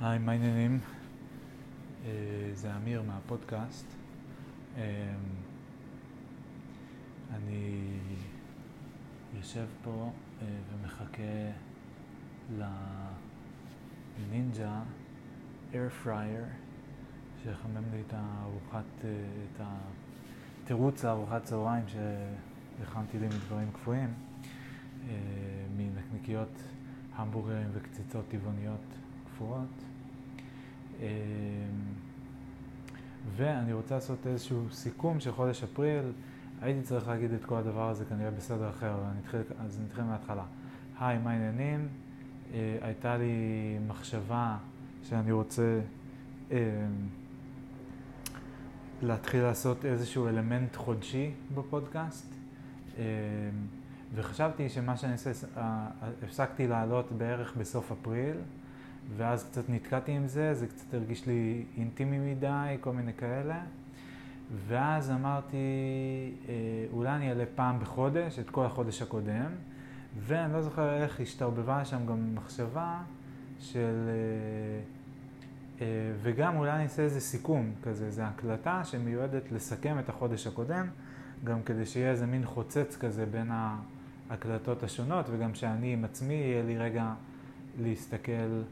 היי, מה העניינים? אה, זה אמיר מהפודקאסט. אה, אני יושב פה אה, ומחכה לנינג'ה אייר פרייר שיחמם לי את הארוחת, את התירוץ לארוחת צהריים שהכנתי לי מדברים קפואים, מנקניקיות המבורגרים וקציצות טבעוניות קפואות. אמ, ואני רוצה לעשות איזשהו סיכום של חודש אפריל. הייתי צריך להגיד את כל הדבר הזה כנראה בסדר אחר, אתחיל, אז נתחיל מההתחלה. היי, מה העניינים? אה, הייתה לי מחשבה שאני רוצה אה, להתחיל לעשות איזשהו אלמנט חודשי בפודקאסט. אה, וחשבתי שמה שאני אעשה, אה, הפסקתי לעלות בערך בסוף אפריל, ואז קצת נתקעתי עם זה, זה קצת הרגיש לי אינטימי מדי, כל מיני כאלה. ואז אמרתי, אה, אולי אני אעלה פעם בחודש, את כל החודש הקודם, ואני לא זוכר איך השתרבבה שם גם מחשבה של... אה, וגם אולי אני אעשה איזה סיכום כזה, איזו הקלטה שמיועדת לסכם את החודש הקודם, גם כדי שיהיה איזה מין חוצץ כזה בין ההקלטות השונות, וגם שאני עם עצמי יהיה לי רגע להסתכל, אה,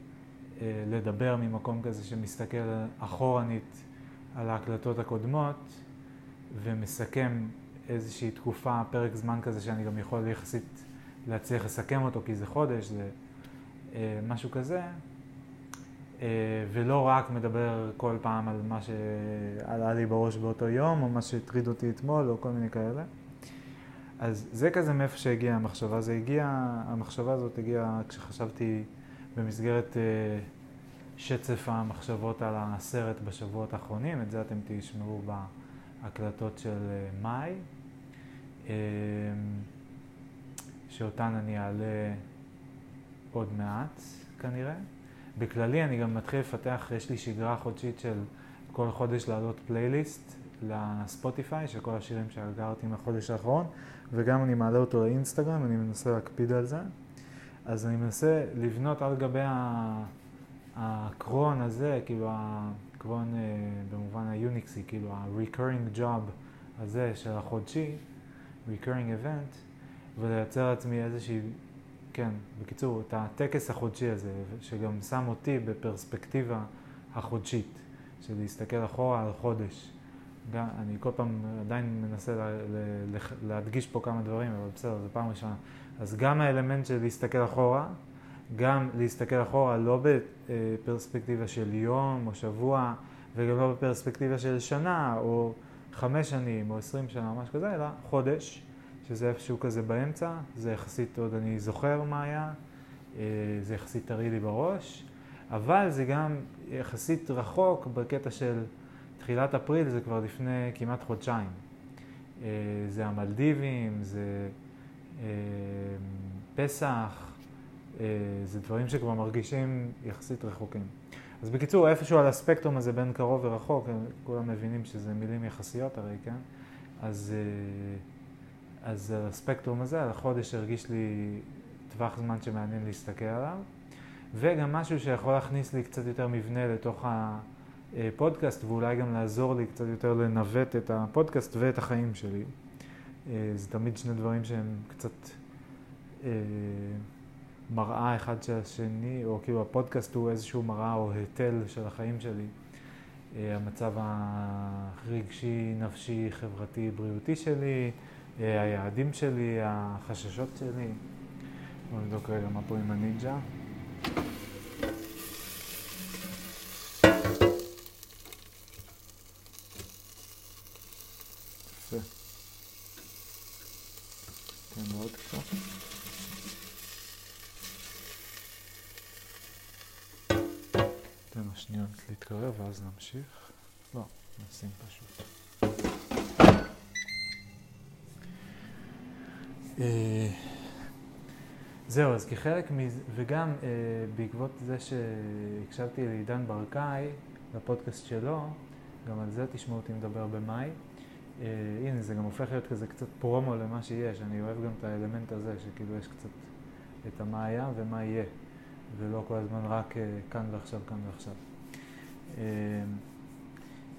לדבר ממקום כזה שמסתכל אחורנית על ההקלטות הקודמות, ומסכם איזושהי תקופה, פרק זמן כזה שאני גם יכול יחסית להצליח לסכם אותו, כי זה חודש, זה אה, משהו כזה. אה, ולא רק מדבר כל פעם על מה שעלה לי בראש באותו יום, או מה שהטריד אותי אתמול, או כל מיני כאלה. אז זה כזה מאיפה שהגיעה המחשבה. זה הגיע, המחשבה הזאת הגיעה כשחשבתי במסגרת אה, שצף המחשבות על הסרט בשבועות האחרונים, את זה אתם תשמעו בהקלטות של אה, מאי, שאותן אני אעלה עוד מעט כנראה. בכללי אני גם מתחיל לפתח, יש לי שגרה חודשית של כל חודש לעלות פלייליסט לספוטיפיי של כל השירים שאגרתי מהחודש האחרון, וגם אני מעלה אותו לאינסטגרם, אני מנסה להקפיד על זה. אז אני מנסה לבנות על גבי הקרון הזה, כאילו הקרון אה, במובן היוניקסי, כאילו ה-recurring job הזה של החודשי, recurring event, ולייצר לעצמי איזושהי כן, בקיצור, את הטקס החודשי הזה, שגם שם אותי בפרספקטיבה החודשית, של להסתכל אחורה על חודש. אני כל פעם עדיין מנסה לה, לה, להדגיש פה כמה דברים, אבל בסדר, זו פעם ראשונה. אז גם האלמנט של להסתכל אחורה, גם להסתכל אחורה לא בפרספקטיבה של יום או שבוע, וגם לא בפרספקטיבה של שנה או חמש שנים או עשרים שנה או משהו כזה, אלא חודש. שזה איפשהו כזה באמצע, זה יחסית עוד אני זוכר מה היה, אה, זה יחסית טרי לי בראש, אבל זה גם יחסית רחוק בקטע של תחילת אפריל, זה כבר לפני כמעט חודשיים. אה, זה המלדיבים, זה אה, פסח, זה דברים שכבר מרגישים יחסית רחוקים. אז בקיצור, איפשהו על הספקטרום הזה בין קרוב ורחוק, כולם מבינים שזה מילים יחסיות הרי, כן? אז... אז על הספקטרום הזה, על החודש הרגיש לי טווח זמן שמעניין להסתכל עליו, וגם משהו שיכול להכניס לי קצת יותר מבנה לתוך הפודקאסט, ואולי גם לעזור לי קצת יותר לנווט את הפודקאסט ואת החיים שלי. אה, זה תמיד שני דברים שהם קצת אה, מראה אחד של השני, או כאילו הפודקאסט הוא איזשהו מראה או היטל של החיים שלי. אה, המצב הרגשי, נפשי, חברתי, בריאותי שלי, אה, היעדים שלי, החששות שלי. בואו נבדוק רגע מה פה עם הנינג'ה. להתקרב ואז נמשיך. לא, נשים פשוט. אה, זהו, אז כחלק מזה, וגם אה, בעקבות זה שהקשבתי לעידן ברקאי, לפודקאסט שלו, גם על זה תשמעו אותי מדבר במאי. אה, הנה, זה גם הופך להיות כזה קצת פרומו למה שיש, אני אוהב גם את האלמנט הזה, שכאילו יש קצת את המה היה ומה יהיה. ולא כל הזמן רק כאן ועכשיו, כאן ועכשיו.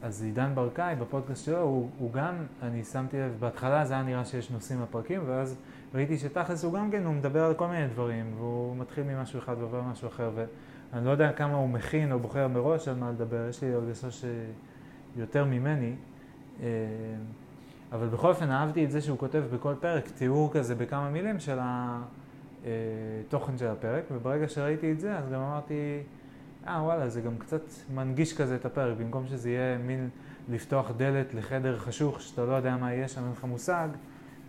אז עידן ברקאי בפודקאסט שלו, הוא, הוא גם, אני שמתי לב, בהתחלה זה היה נראה שיש נושאים בפרקים, ואז ראיתי שתכלס הוא גם כן, הוא מדבר על כל מיני דברים, והוא מתחיל ממשהו אחד ועובר משהו אחר, ואני לא יודע כמה הוא מכין או בוחר מראש על מה לדבר, יש לי הרגשה שיותר ממני, אה, אבל בכל אופן אהבתי את זה שהוא כותב בכל פרק תיאור כזה בכמה מילים של התוכן אה, של הפרק, וברגע שראיתי את זה אז גם אמרתי, אה וואלה, זה גם קצת מנגיש כזה את הפרק, במקום שזה יהיה מין לפתוח דלת לחדר חשוך שאתה לא יודע מה יהיה שם, אין לך מושג,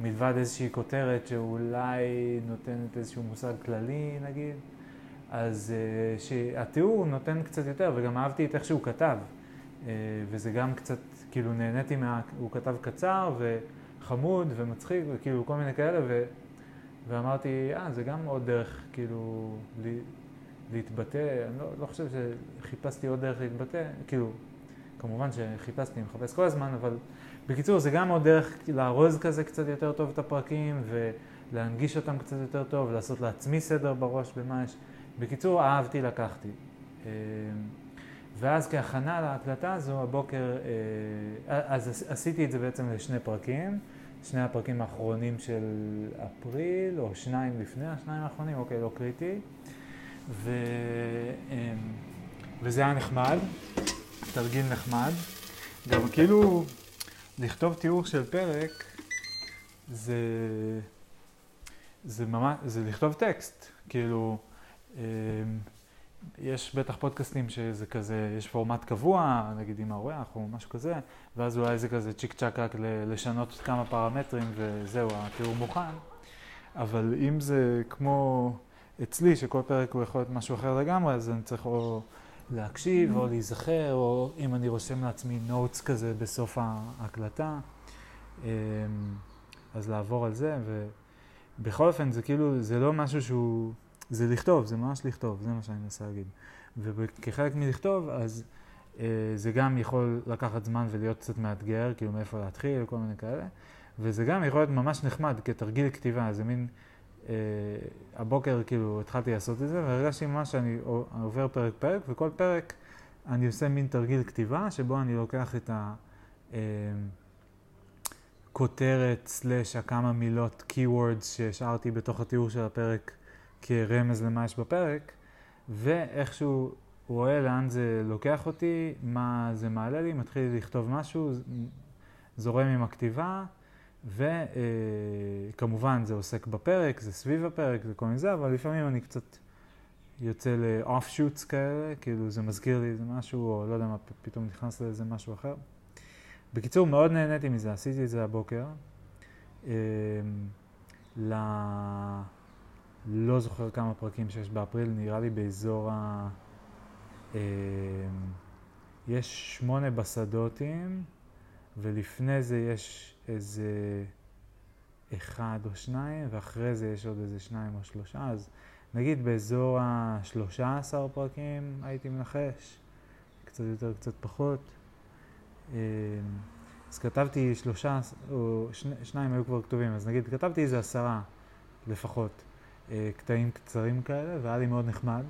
מלבד איזושהי כותרת שאולי נותנת איזשהו מושג כללי נגיד, אז uh, שהתיאור נותן קצת יותר, וגם אהבתי את איך שהוא כתב, uh, וזה גם קצת, כאילו נהניתי מה... הוא כתב קצר וחמוד ומצחיק וכאילו כל מיני כאלה, ו... ואמרתי, אה, זה גם עוד דרך, כאילו. להתבטא, אני לא, לא חושב שחיפשתי עוד דרך להתבטא, כאילו, כמובן שחיפשתי, אני מחפש כל הזמן, אבל בקיצור, זה גם עוד דרך לארוז כזה קצת יותר טוב את הפרקים, ולהנגיש אותם קצת יותר טוב, לעשות לעצמי סדר בראש במה יש. בקיצור, אהבתי, לקחתי. אה, ואז כהכנה להקלטה הזו, הבוקר, אה, אז עשיתי את זה בעצם לשני פרקים, שני הפרקים האחרונים של אפריל, או שניים לפני השניים האחרונים, אוקיי, לא קריטי. ו... אמ, וזה היה נחמד, תרגיל נחמד. גם כאילו לכתוב תיאור של פרק זה, זה ממש, זה לכתוב טקסט, כאילו אמ, יש בטח פודקאסטים שזה כזה, יש פורמט קבוע, נגיד עם האורח או משהו כזה, ואז אולי זה כזה צ'יק צ'אק רק לשנות כמה פרמטרים וזהו, התיאור מוכן. אבל אם זה כמו אצלי, שכל פרק הוא יכול להיות משהו אחר לגמרי, אז אני צריך או להקשיב, או להיזכר, או אם אני רושם לעצמי נוטס כזה בסוף ההקלטה, אמ, אז לעבור על זה, ובכל אופן זה כאילו, זה לא משהו שהוא, זה לכתוב, זה ממש לכתוב, זה מה שאני מנסה להגיד. וכחלק מלכתוב, אז אה, זה גם יכול לקחת זמן ולהיות קצת מאתגר, כאילו מאיפה להתחיל, וכל מיני כאלה, וזה גם יכול להיות ממש נחמד כתרגיל כתיבה, זה מין... אה, הבוקר כאילו התחלתי לעשות את זה, והרגשתי ממש שאני עובר פרק פרק, וכל פרק אני עושה מין תרגיל כתיבה, שבו אני לוקח את הכותרת סלאש הכמה מילות keywords שהשארתי בתוך התיאור של הפרק כרמז למה יש בפרק, ואיכשהו רואה לאן זה לוקח אותי, מה זה מעלה לי, מתחיל לכתוב משהו, זורם עם הכתיבה. וכמובן זה עוסק בפרק, זה סביב הפרק, זה כל מיני זה, אבל לפעמים אני קצת יוצא לאוף שוטס כאלה, כאילו זה מזכיר לי איזה משהו, או לא יודע מה, פתאום נכנס לאיזה משהו אחר. בקיצור, מאוד נהניתי מזה, עשיתי את זה הבוקר. אמ, ל... לא זוכר כמה פרקים שיש באפריל, נראה לי באזור ה... אמ, יש שמונה בשדותים, ולפני זה יש איזה אחד או שניים, ואחרי זה יש עוד איזה שניים או שלושה, אז נגיד באזור השלושה עשר פרקים הייתי מנחש, קצת יותר, קצת פחות. אמ, אז כתבתי שלושה, או שני, שניים היו כבר כתובים, אז נגיד כתבתי איזה עשרה לפחות אה, קטעים קצרים כאלה, והיה לי מאוד נחמד.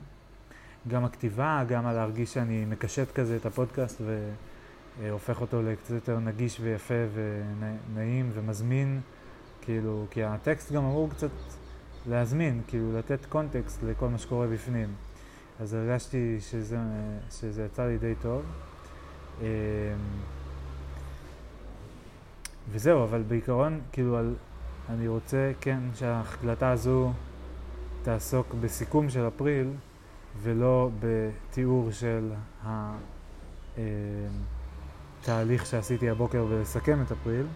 גם הכתיבה, גם על להרגיש שאני מקשט כזה את הפודקאסט ו... אה, הופך אותו לקצת יותר נגיש ויפה ונעים ומזמין, כאילו, כי הטקסט גם אמור קצת להזמין, כאילו לתת קונטקסט לכל מה שקורה בפנים. אז הרגשתי שזה, שזה יצא לי די טוב. אמ, וזהו, אבל בעיקרון, כאילו, על, אני רוצה, כן, שההחלטה הזו תעסוק בסיכום של אפריל, ולא בתיאור של ה... אמ, תהליך שעשיתי הבוקר ולסכם את אפריל,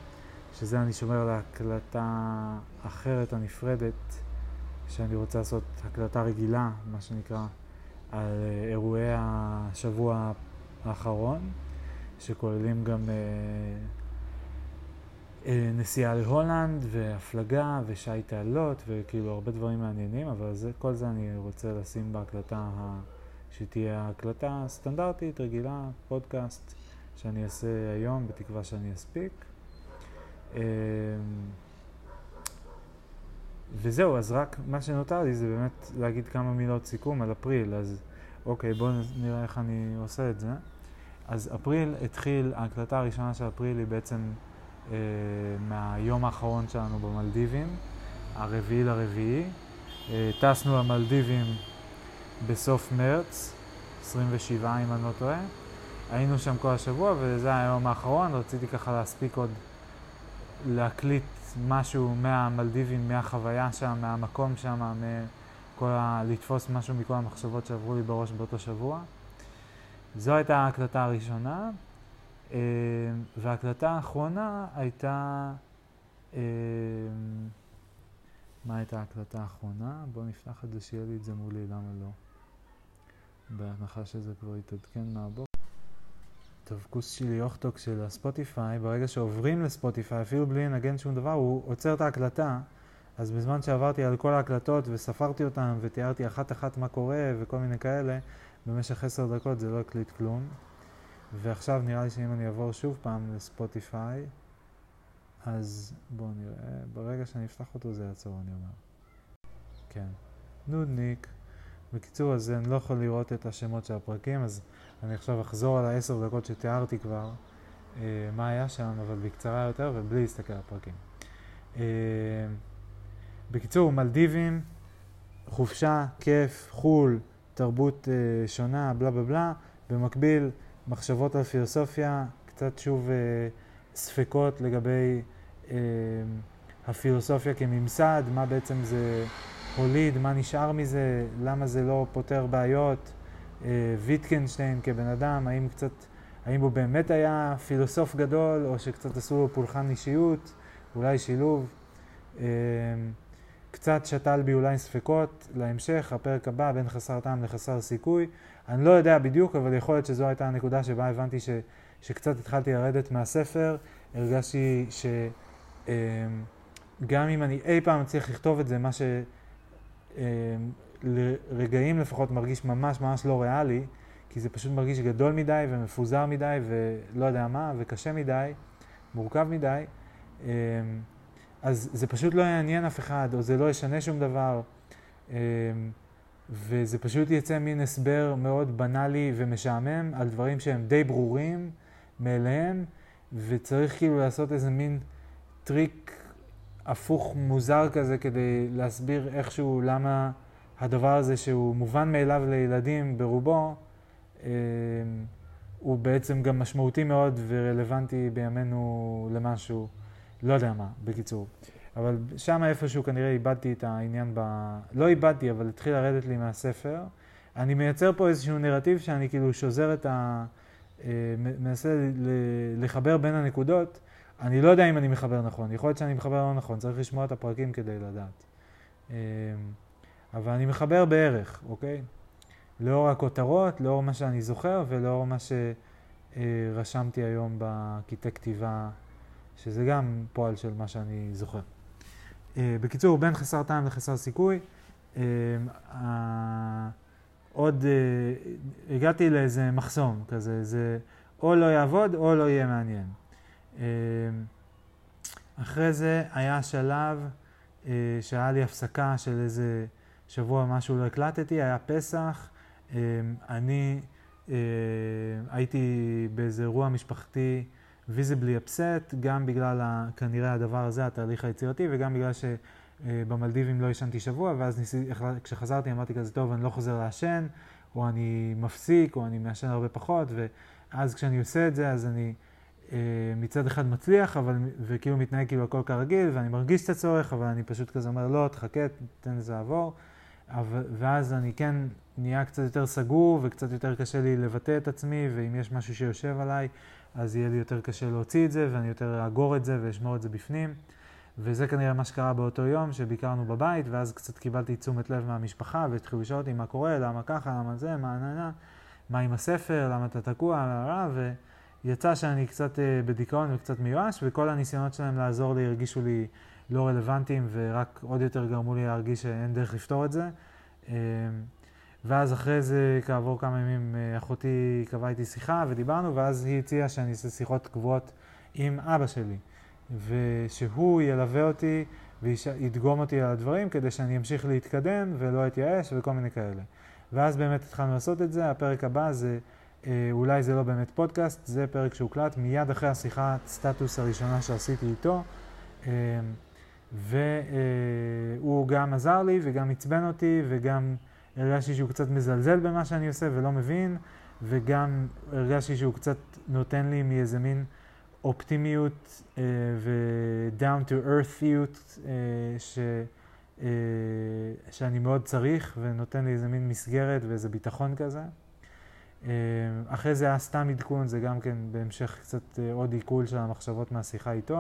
שזה אני שומר להקלטה אחרת הנפרדת, שאני רוצה לעשות הקלטה רגילה, מה שנקרא, על אה, אירועי השבוע האחרון, שכוללים גם אה, אה, נסיעה להולנד והפלגה ושי תעלות וכאילו הרבה דברים מעניינים, אבל זה, כל זה אני רוצה לשים בהקלטה שתהיה הקלטה סטנדרטית, רגילה, פודקאסט. שאני אעשה היום, בתקווה שאני אספיק. אמ, וזהו, אז רק מה שנותר לי זה באמת להגיד כמה מילות סיכום על אפריל, אז אוקיי, בואו נראה איך אני עושה את זה. אז אפריל התחיל, ההקלטה הראשונה של אפריל היא בעצם אה, מהיום האחרון שלנו במלדיבים, הרביעי לרביעי. אה, טסנו למלדיבים בסוף מרץ, 27 אם אני לא טועה. היינו שם כל השבוע וזה היום האחרון, רציתי ככה להספיק עוד להקליט משהו מהמלדיבים, מהחוויה שם, מהמקום שם, מכל ה... לתפוס משהו מכל המחשבות שעברו לי בראש באותו שבוע. זו הייתה ההקלטה הראשונה, אה, וההקלטה האחרונה הייתה... אה, מה הייתה ההקלטה האחרונה? בואו נפתח את זה שיהיה לי את זה מולי, למה לא? בהנחה שזה כבר יתעדכן מהבוקר. טוב, כוס שלי אוכטוק של הספוטיפיי, ברגע שעוברים לספוטיפיי, אפילו בלי לנגן שום דבר, הוא עוצר את ההקלטה. אז בזמן שעברתי על כל ההקלטות וספרתי אותן ותיארתי אחת-אחת מה קורה וכל מיני כאלה, במשך עשר דקות זה לא הקליט כלום. ועכשיו נראה לי שאם אני אעבור שוב פעם לספוטיפיי, אז בואו נראה, ברגע שאני אפתח אותו זה יעצור, אני אומר. כן. נודניק. בקיצור, אז אני לא יכול לראות את השמות של הפרקים, אז אני עכשיו אחזור על העשר דקות שתיארתי כבר, אה, מה היה שם, אבל בקצרה יותר ובלי להסתכל על הפרקים. אה, בקיצור, מלדיבים, חופשה, כיף, חו"ל, תרבות אה, שונה, בלה בלה בלה, במקביל מחשבות על פילוסופיה, קצת שוב אה, ספקות לגבי אה, הפילוסופיה כממסד, מה בעצם זה הוליד, מה נשאר מזה, למה זה לא פותר בעיות, ויטקנשטיין כבן אדם, האם קצת, האם הוא באמת היה פילוסוף גדול, או שקצת עשו לו פולחן אישיות, אולי שילוב. אה, קצת שתל בי אולי ספקות להמשך, הפרק הבא, בין חסר טעם לחסר סיכוי. אני לא יודע בדיוק, אבל יכול להיות שזו הייתה הנקודה שבה הבנתי ש, שקצת התחלתי לרדת מהספר. הרגשתי שגם אמ, אם אני אי פעם אצליח לכתוב את זה, מה שלרגעים אמ, לפחות מרגיש ממש ממש לא ריאלי, כי זה פשוט מרגיש גדול מדי ומפוזר מדי ולא יודע מה, וקשה מדי, מורכב מדי. אמ, אז זה פשוט לא יעניין אף אחד, או זה לא ישנה שום דבר, אמ, וזה פשוט יצא מין הסבר מאוד בנאלי ומשעמם על דברים שהם די ברורים מאליהם, וצריך כאילו לעשות איזה מין טריק הפוך מוזר כזה כדי להסביר איכשהו למה הדבר הזה שהוא מובן מאליו לילדים ברובו, אמ, הוא בעצם גם משמעותי מאוד ורלוונטי בימינו למשהו. לא יודע מה, בקיצור. אבל שם איפשהו כנראה איבדתי את העניין ב... לא איבדתי, אבל התחיל לרדת לי מהספר. אני מייצר פה איזשהו נרטיב שאני כאילו שוזר את ה... אה, מנסה לחבר בין הנקודות. אני לא יודע אם אני מחבר נכון, יכול להיות שאני מחבר לא נכון, צריך לשמוע את הפרקים כדי לדעת. אה, אבל אני מחבר בערך, אוקיי? לאור הכותרות, לאור מה שאני זוכר ולאור מה שרשמתי היום בקטעי כתיבה שזה גם פועל של מה שאני זוכר. Uh, בקיצור, בין חסר טעם לחסר סיכוי, uh, עוד uh, הגעתי לאיזה מחסום כזה, זה או לא יעבוד או לא יהיה מעניין. אחרי זה היה שלב שהיה לי הפסקה של איזה שבוע משהו לא הקלטתי, היה פסח, uh, אני uh, הייתי באיזה אירוע משפחתי ויזיבלי אפסט, גם בגלל כנראה הדבר הזה, התהליך היצירתי, וגם בגלל שבמלדיבים לא ישנתי שבוע, ואז ניסי, כשחזרתי אמרתי כזה, טוב, אני לא חוזר לעשן, או אני מפסיק, או אני מעשן הרבה פחות, ואז כשאני עושה את זה, אז אני אה, מצד אחד מצליח, אבל, וכאילו מתנהג כאילו הכל כרגיל, ואני מרגיש את הצורך, אבל אני פשוט כזה אומר, לא, תחכה, תן לזה לעבור. ואז אני כן נהיה קצת יותר סגור, וקצת יותר קשה לי לבטא את עצמי, ואם יש משהו שיושב עליי, אז יהיה לי יותר קשה להוציא את זה, ואני יותר אאגור את זה ואשמור את זה בפנים. וזה כנראה מה שקרה באותו יום שביקרנו בבית, ואז קצת קיבלתי תשומת לב מהמשפחה, והתחילו לשאול אותי מה קורה, למה ככה, למה זה, מה נהנה, מה עם הספר, למה אתה תקוע, ויצא שאני קצת אה, בדיכאון וקצת מיואש, וכל הניסיונות שלהם לעזור לי הרגישו לי לא רלוונטיים, ורק עוד יותר גרמו לי להרגיש שאין דרך לפתור את זה. אה, ואז אחרי זה, כעבור כמה ימים, אה, אחותי קבעה איתי שיחה ודיברנו, ואז היא הציעה שאני אעשה שיחות קבועות עם אבא שלי, ושהוא ילווה אותי וידגום אותי על הדברים כדי שאני אמשיך להתקדם ולא אתייאש וכל מיני כאלה. ואז באמת התחלנו לעשות את זה, הפרק הבא זה, אה, אולי זה לא באמת פודקאסט, זה פרק שהוקלט מיד אחרי השיחת סטטוס הראשונה שעשיתי איתו. והוא גם עזר לי וגם עצבן אותי וגם הרגשתי שהוא קצת מזלזל במה שאני עושה ולא מבין וגם הרגשתי שהוא קצת נותן לי מאיזה מין אופטימיות אה, ו-down to earthיות אה, ש, אה, שאני מאוד צריך ונותן לי איזה מין מסגרת ואיזה ביטחון כזה. אה, אחרי זה היה סתם עדכון, זה גם כן בהמשך קצת אה, עוד עיכול של המחשבות מהשיחה איתו.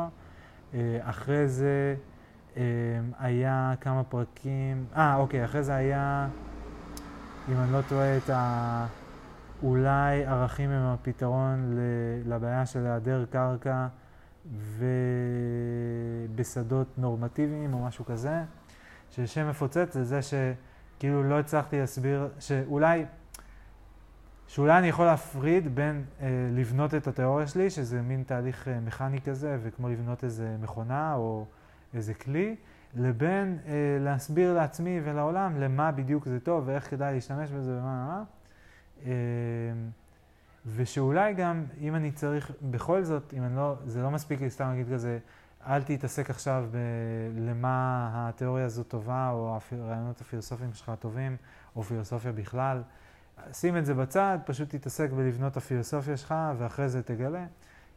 אה, אחרי זה היה כמה פרקים, אה אוקיי, אחרי זה היה, אם אני לא טועה, את ה... אולי ערכים הם הפתרון לבעיה של היעדר קרקע ובשדות נורמטיביים או משהו כזה, ששם מפוצץ זה זה שכאילו לא הצלחתי להסביר, שאולי, שאולי אני יכול להפריד בין אה, לבנות את התיאוריה שלי, שזה מין תהליך אה, מכני כזה, וכמו לבנות איזה מכונה או איזה כלי, לבין אה, להסביר לעצמי ולעולם למה בדיוק זה טוב ואיך כדאי להשתמש בזה ומה מה. אמ, ושאולי גם, אם אני צריך, בכל זאת, אם אני לא, זה לא מספיק לי סתם להגיד כזה, אל תתעסק עכשיו בלמה התיאוריה הזו טובה, או הרעיונות הפילוסופיים שלך טובים, או פילוסופיה בכלל. שים את זה בצד, פשוט תתעסק בלבנות הפילוסופיה שלך, ואחרי זה תגלה.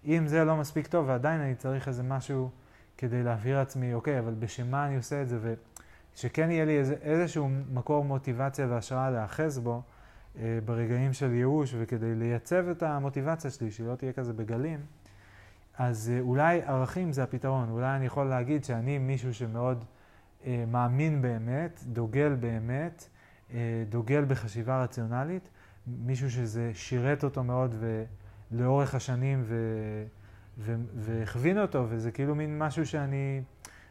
אם זה לא מספיק טוב, ועדיין אני צריך איזה משהו כדי להבהיר לעצמי, אוקיי, אבל בשם מה אני עושה את זה, ושכן יהיה לי איזה, איזשהו מקור מוטיבציה והשראה להאחז בו, אה, ברגעים של ייאוש וכדי לייצב את המוטיבציה שלי, שהיא לא תהיה כזה בגלים, אז אה, אולי ערכים זה הפתרון. אולי אני יכול להגיד שאני מישהו שמאוד אה, מאמין באמת, דוגל באמת, אה, דוגל בחשיבה רציונלית, מישהו שזה שירת אותו מאוד ולאורך השנים ו... והכווין אותו, וזה כאילו מין משהו שאני,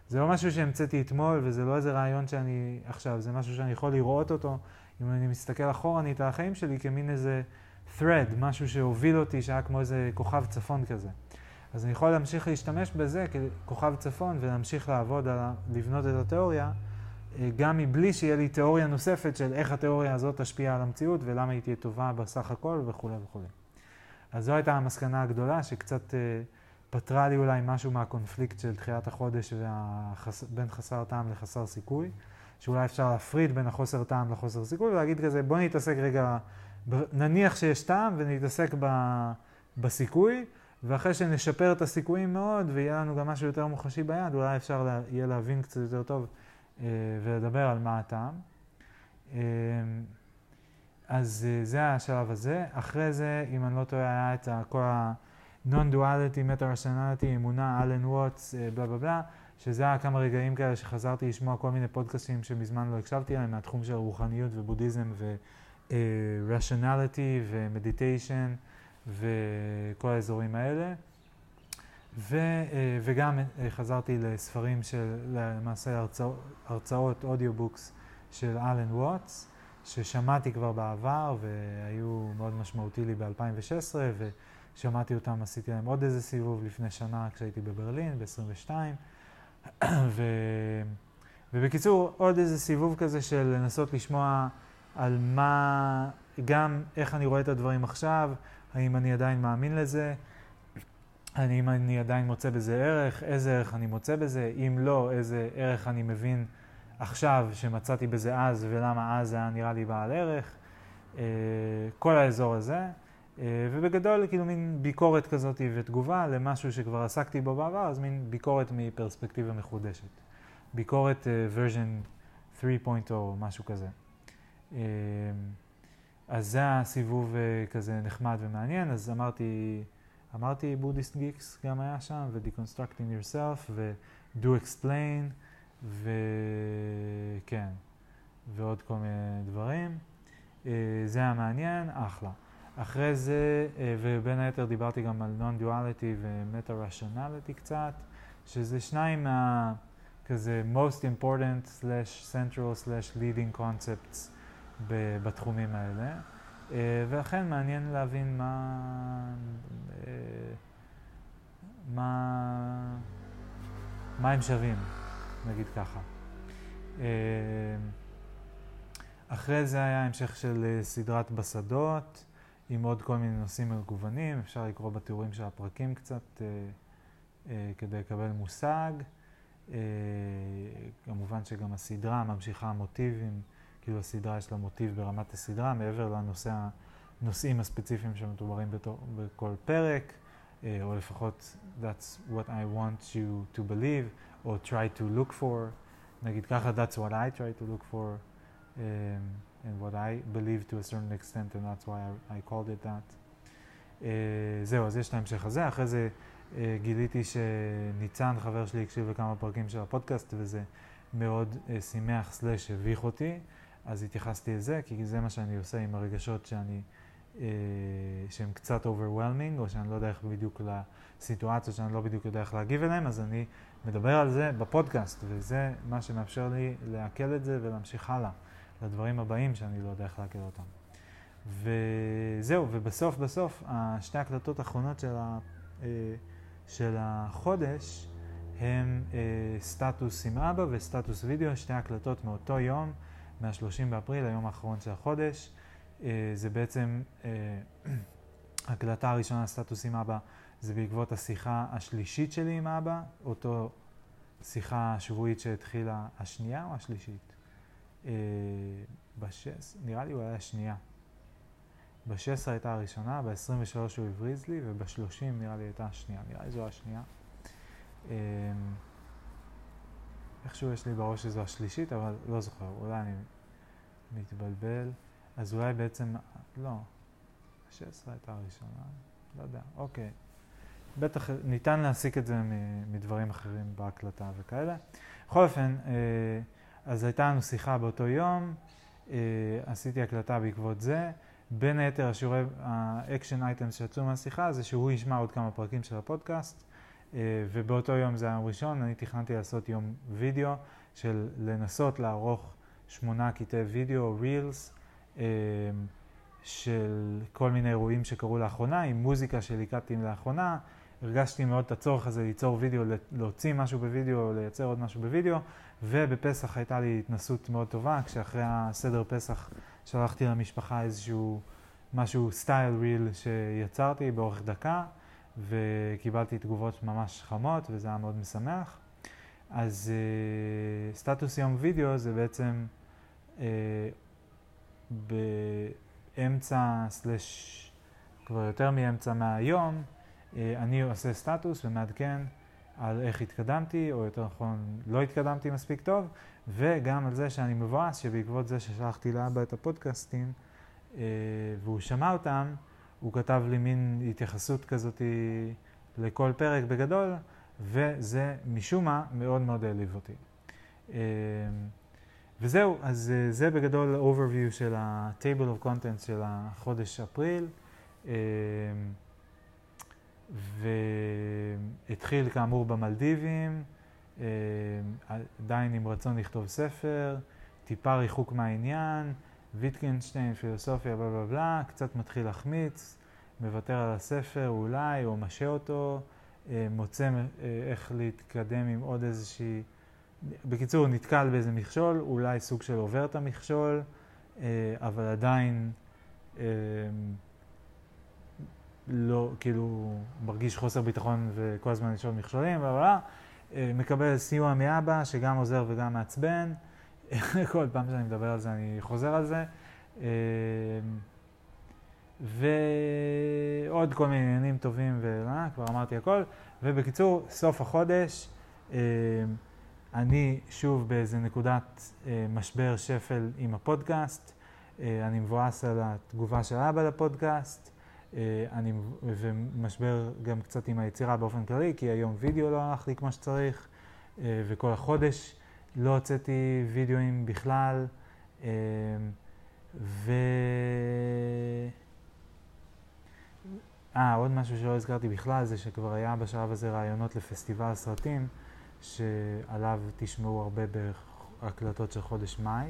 זה לא משהו שהמצאתי אתמול, וזה לא איזה רעיון שאני עכשיו, זה משהו שאני יכול לראות אותו אם אני מסתכל אחורנית על החיים שלי כמין איזה thread, משהו שהוביל אותי, שהיה כמו איזה כוכב צפון כזה. אז אני יכול להמשיך להשתמש בזה ככוכב צפון ולהמשיך לעבוד על לבנות את התיאוריה, אה, גם מבלי שיהיה לי תיאוריה נוספת של איך התיאוריה הזאת תשפיע על המציאות ולמה היא תהיה טובה בסך הכל וכולי וכולי. אז זו הייתה המסקנה הגדולה שקצת אה, פתרה לי אולי משהו מהקונפליקט של תחילת החודש והחס... בין חסר טעם לחסר סיכוי. שאולי אפשר להפריד בין החוסר טעם לחוסר סיכוי ולהגיד כזה, בוא נתעסק רגע, נניח שיש טעם ונתעסק ב, בסיכוי, ואחרי שנשפר את הסיכויים מאוד ויהיה לנו גם משהו יותר מוחשי ביד, אולי אפשר לה, יהיה להבין קצת יותר טוב אה, ולדבר על מה הטעם. אה, אז אה, זה השלב הזה. אחרי זה, אם אני לא טועה, היה את כל ה-non-duality, meta-rationality, אמונה, אלן ווטס, בלה בלה בלה. שזה היה כמה רגעים כאלה שחזרתי לשמוע כל מיני פודקאסטים שמזמן לא הקשבתי להם, מהתחום של רוחניות ובודהיזם ו-rationality ו-meditation וכל האזורים האלה. ו, אה, וגם אה, חזרתי לספרים של, למעשה הרצאות, הרצאות audiobooks של אלן ווטס, ששמעתי כבר בעבר והיו מאוד משמעותי לי ב-2016, ושמעתי אותם, עשיתי להם עוד איזה סיבוב לפני שנה כשהייתי בברלין, ב-22. ו... ובקיצור, עוד איזה סיבוב כזה של לנסות לשמוע על מה, גם איך אני רואה את הדברים עכשיו, האם אני עדיין מאמין לזה, האם אני עדיין מוצא בזה ערך, איזה ערך אני מוצא בזה, אם לא, איזה ערך אני מבין עכשיו שמצאתי בזה אז ולמה אז זה היה נראה לי בעל ערך, אה, כל האזור הזה. אה, ובגדול כאילו מין ביקורת כזאת ותגובה למשהו שכבר עסקתי בו בעבר, אז מין ביקורת מפרספקטיבה מחודשת. ביקורת uh, version 3.0 או משהו כזה. אז זה הסיבוב כזה נחמד ומעניין, אז אמרתי, אמרתי בודהיסט גיקס גם היה שם, ו-deconstructing yourself, ו-do explain, וכן, ועוד כל מיני דברים. Uh, זה היה מעניין, אחלה. אחרי זה, אה, ובין היתר דיברתי גם על non-duality ו-meta-rationality קצת, שזה שניים מה... כזה most important slash central slash leading concepts בתחומים האלה. אה, ולכן מעניין להבין מה... אה, מה... מה הם שווים. נגיד ככה. אה, אחרי זה היה המשך של אה, סדרת בשדות, עם עוד כל מיני נושאים מגוונים, אפשר לקרוא בתיאורים של הפרקים קצת אה, כדי לקבל מושג. כמובן שגם הסדרה ממשיכה מוטיבים, כאילו הסדרה יש לה מוטיב ברמת הסדרה, מעבר לנושא, הנושאים הספציפיים שמדוברים בכל פרק, או לפחות that's what I want you to believe, או try to look for, נגיד ככה, that's what I try to look for. um, and what I believe to a certain extent, and that's why I, I called it that. Uh, זהו, אז יש את ההמשך הזה. אחרי זה uh, גיליתי שניצן, חבר שלי, הקשיב לכמה פרקים של הפודקאסט, וזה מאוד uh, שימח סלש הביך אותי, אז התייחסתי לזה, כי זה מה שאני עושה עם הרגשות שאני, uh, שהם קצת overwhelming, או שאני לא יודע איך בדיוק לסיטואציות שאני לא בדיוק יודע איך להגיב אליהם, אז אני מדבר על זה בפודקאסט, וזה מה שמאפשר לי לעכל את זה ולהמשיך הלאה. לדברים הבאים שאני לא יודע איך להכיר אותם. וזהו, ובסוף בסוף, השתי הקלטות האחרונות של, ה, אה, של החודש הם אה, סטטוס עם אבא וסטטוס וידאו, שתי הקלטות מאותו יום, מה-30 באפריל, היום האחרון של החודש. אה, זה בעצם, הקלטה הראשונה, סטטוס עם אבא, זה בעקבות השיחה השלישית שלי עם אבא, אותו שיחה שבועית שהתחילה השנייה או השלישית? אה, בשש, נראה לי הוא היה השנייה. ב-16 הייתה הראשונה, ב-23 הוא הבריז לי, וב-30 נראה לי הייתה השנייה. נראה לי זו השנייה. אה, איכשהו יש לי בראש שזו השלישית, אבל לא זוכר, אולי אני מתבלבל. אז אולי בעצם, לא, ה-16 הייתה הראשונה, לא יודע, אוקיי. בטח ניתן להסיק את זה מדברים אחרים בהקלטה וכאלה. בכל אופן, אה, אז הייתה לנו שיחה באותו יום, אה, עשיתי הקלטה בעקבות זה. בין היתר השיעורי, ה action items שיצאו מהשיחה זה שהוא ישמע עוד כמה פרקים של הפודקאסט, אה, ובאותו יום זה היום ראשון, אני תכננתי לעשות יום וידאו של לנסות לערוך שמונה קטעי וידאו, reels, של כל מיני אירועים שקרו לאחרונה, עם מוזיקה שליקטתי לאחרונה. הרגשתי מאוד את הצורך הזה ליצור וידאו, להוציא משהו בווידאו, לייצר עוד משהו בווידאו, ובפסח הייתה לי התנסות מאוד טובה, כשאחרי הסדר פסח שלחתי למשפחה איזשהו משהו סטייל ריל שיצרתי באורך דקה, וקיבלתי תגובות ממש חמות, וזה היה מאוד משמח. אז uh, סטטוס יום וידאו זה בעצם uh, באמצע סלש כבר יותר מאמצע מהיום, אני עושה סטטוס ומעדכן על איך התקדמתי, או יותר נכון, לא התקדמתי מספיק טוב, וגם על זה שאני מבואס שבעקבות זה ששלחתי לאבא את הפודקאסטים, אה, והוא שמע אותם, הוא כתב לי מין התייחסות כזאת לכל פרק בגדול, וזה משום מה מאוד מאוד העליב אותי. אה, וזהו, אז אה, זה בגדול overview של ה-table of contents של החודש אפריל. והתחיל כאמור במלדיבים, אה, עדיין עם רצון לכתוב ספר, טיפה ריחוק מהעניין, ויטקנשטיין, פילוסופיה, בלה בלה בלה, קצת מתחיל להחמיץ, מוותר על הספר אולי, או משה אותו, אה, מוצא אה, איך להתקדם עם עוד איזושהי... בקיצור, נתקל באיזה מכשול, אולי סוג של עובר את המכשול, אבל עדיין לא, כאילו, מרגיש חוסר ביטחון וכל הזמן יש עוד מכשולים, אבל אה, מקבל סיוע מאבא שגם עוזר וגם מעצבן. כל פעם שאני מדבר על זה אני חוזר על זה. אה, ועוד כל מיני עניינים טובים, וכבר אמרתי הכל. ובקיצור, סוף החודש, אה, אני שוב באיזה נקודת משבר שפל עם הפודקאסט. אני מבואס על התגובה של אבא לפודקאסט. אה, אני, ומשבר גם קצת עם היצירה באופן כללי, כי היום וידאו לא הלך לי כמו שצריך, אה, וכל החודש לא הוצאתי וידאוים בכלל, אה, ו... אה, עוד משהו שלא הזכרתי בכלל, זה שכבר היה בשלב הזה רעיונות לפסטיבל סרטים, שעליו תשמעו הרבה בהקלטות של חודש מאי,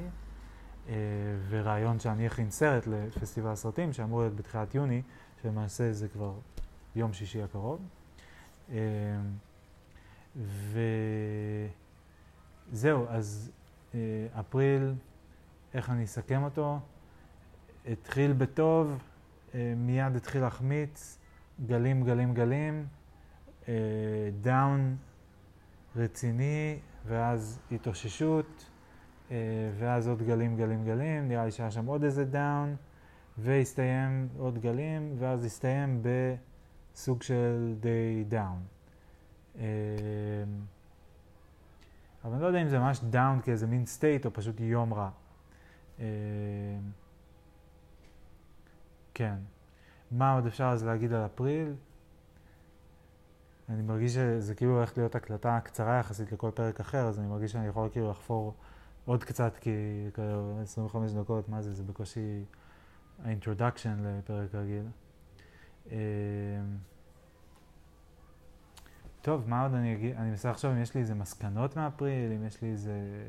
ורעיון שאני אכין סרט לפסטיבל סרטים, שאמור להיות בתחילת יוני, שלמעשה זה כבר יום שישי הקרוב. אמ, זהו, אז אה, אפריל, איך אני אסכם אותו? התחיל בטוב, אה, מיד התחיל להחמיץ, גלים, גלים, גלים, down רציני, ואז התאוששות, ואז עוד גלים, גלים, גלים, נראה לי שהיה שם עוד איזה down, והסתיים עוד גלים, ואז הסתיים בסוג של די down. אבל אני לא יודע אם זה ממש down כאיזה מין state או פשוט יום רע. אה, כן. מה עוד אפשר אז להגיד על אפריל? אני מרגיש שזה כאילו הולך להיות הקלטה קצרה יחסית לכל פרק אחר, אז אני מרגיש שאני יכול כאילו לחפור עוד קצת, כי כאילו 25 דקות, מה זה, זה בקושי ה introduction לפרק רגיל. אה, טוב, מה עוד אני אגיד? אני מנסה לחשוב אם יש לי איזה מסקנות מאפריל, אם יש לי איזה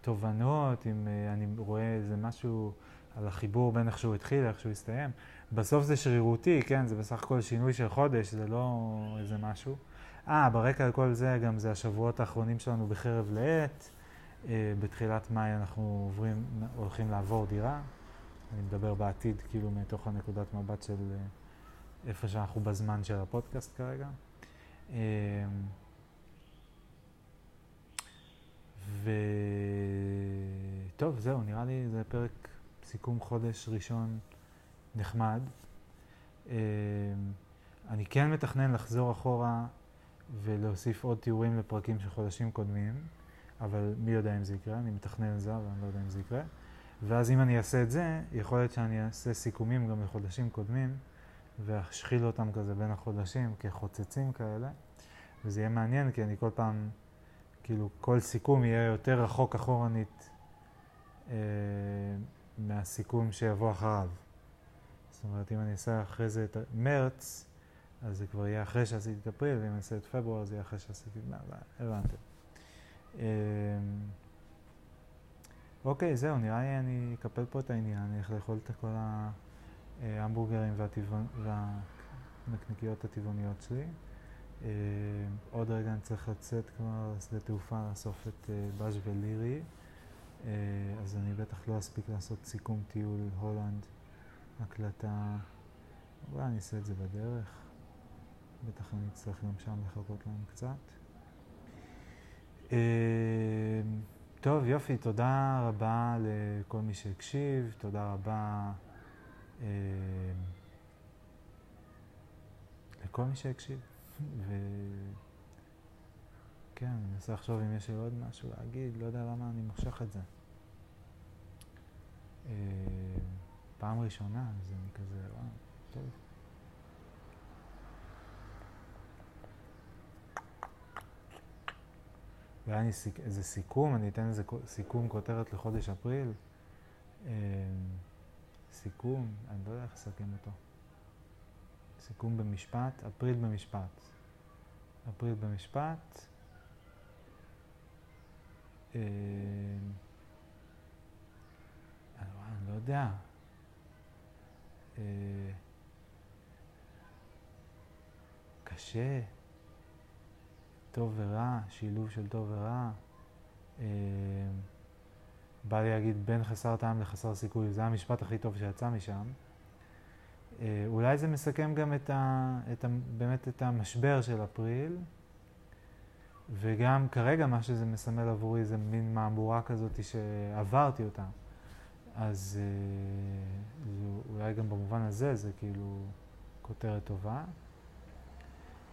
תובנות, אם אה, אני רואה איזה משהו על החיבור בין איך שהוא התחיל לאיך שהוא הסתיים. בסוף זה שרירותי, כן? זה בסך הכל שינוי של חודש, זה לא איזה משהו. אה, ברקע לכל זה גם זה השבועות האחרונים שלנו בחרב לעת. Uh, בתחילת מאי אנחנו עוברים, הולכים לעבור דירה. אני מדבר בעתיד, כאילו, מתוך הנקודת מבט של uh, איפה שאנחנו בזמן של הפודקאסט כרגע. אמ, וטוב, זהו, נראה לי זה פרק סיכום חודש ראשון נחמד. אמ, אני כן מתכנן לחזור אחורה ולהוסיף עוד תיאורים לפרקים של חודשים קודמים, אבל מי יודע אם זה יקרה, אני מתכנן את זה, אבל אני לא יודע אם זה יקרה. ואז אם אני אעשה את זה, יכול להיות שאני אעשה סיכומים גם לחודשים קודמים. ואשחיל אותם כזה בין החודשים כחוצצים כאלה, וזה יהיה מעניין כי אני כל פעם, כאילו כל סיכום יהיה יותר רחוק אחורנית אה, מהסיכום שיבוא אחריו. זאת אומרת, אם אני אעשה אחרי זה את מרץ, אז זה כבר יהיה אחרי שעשיתי את אפריל, ואם אני אעשה את פברואר, זה יהיה אחרי שעשיתי את מרץ, הבנתם. אה, אוקיי, זהו, נראה לי אני אקפל פה את העניין, אני הולך לאכול את כל. ההמבורגרים והנקניקיות הטבעוניות שלי. אה, עוד רגע אני צריך לצאת כבר לשדה תעופה לאסוף את אה, בז' ולירי, אה, אז אני בטח לא אספיק לעשות סיכום טיול הולנד, הקלטה, אולי אני אעשה את זה בדרך, בטח אני אצטרך גם שם לחכות להם קצת. טוב, יופי, תודה רבה לכל מי שהקשיב, תודה רבה אה, לכל מי שהקשיב. וכן, אני מנסה לחשוב אם יש עוד משהו להגיד, לא יודע למה אני מושך את זה. אה, פעם ראשונה, אז אני כזה, וואו, טוב. והיה לי איזה סיכום, אני אתן איזה סיכום כותרת לחודש אפריל. אה, סיכום, אני לא יודע איך לסכם אותו. סיכום במשפט, אפריל במשפט. אפריל במשפט. אה, אני לא יודע. אה, קשה, טוב ורע, שילוב של טוב ורע. אה, בא לי להגיד בין חסר טעם לחסר סיכוי, זה המשפט הכי טוב שיצא משם. אה, אולי זה מסכם גם את ה, את ה, באמת את המשבר של אפריל, וגם כרגע מה שזה מסמל עבורי זה מין מהמורה כזאת שעברתי אותה. אז אה, אולי גם במובן הזה זה כאילו כותרת טובה.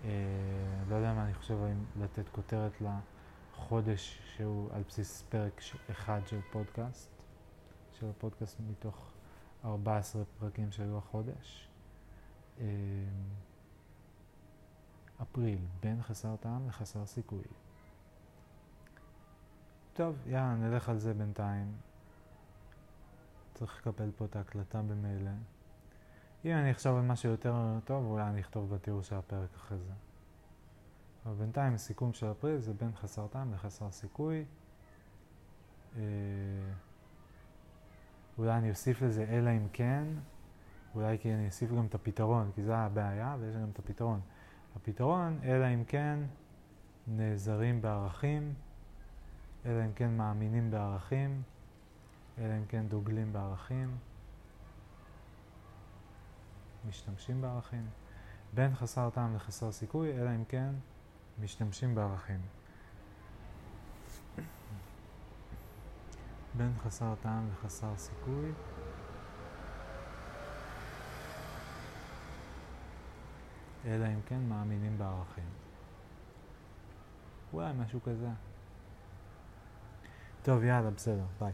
אה, לא יודע מה אני חושב האם לתת כותרת ל... לה... חודש שהוא על בסיס פרק אחד של פודקאסט, של הפודקאסט מתוך 14 פרקים שהיו החודש. אמ, אפריל, בין חסר טעם לחסר סיכוי. טוב, יאללה, נלך על זה בינתיים. צריך לקבל פה את ההקלטה במילא. אם אני אחשוב על משהו יותר טוב, אולי אני אכתוב בתיאור של הפרק אחרי זה. אבל בינתיים הסיכום של אפריל זה בין חסר טעם לחסר סיכוי. אה, אולי אני אוסיף לזה אלא אם כן, אולי כי אני אוסיף גם את הפתרון, כי זו הבעיה ויש גם את הפתרון. הפתרון, אלא אם כן נעזרים בערכים אלא אם כן מאמינים בערכים, אלא אם כן דוגלים בערכים, משתמשים בערכים. בין חסר טעם לחסר סיכוי, אלא אם כן משתמשים בערכים. בין חסר טעם לחסר סיכוי. אלא אם כן מאמינים בערכים. אולי משהו כזה. טוב, יאללה, בסדר, ביי.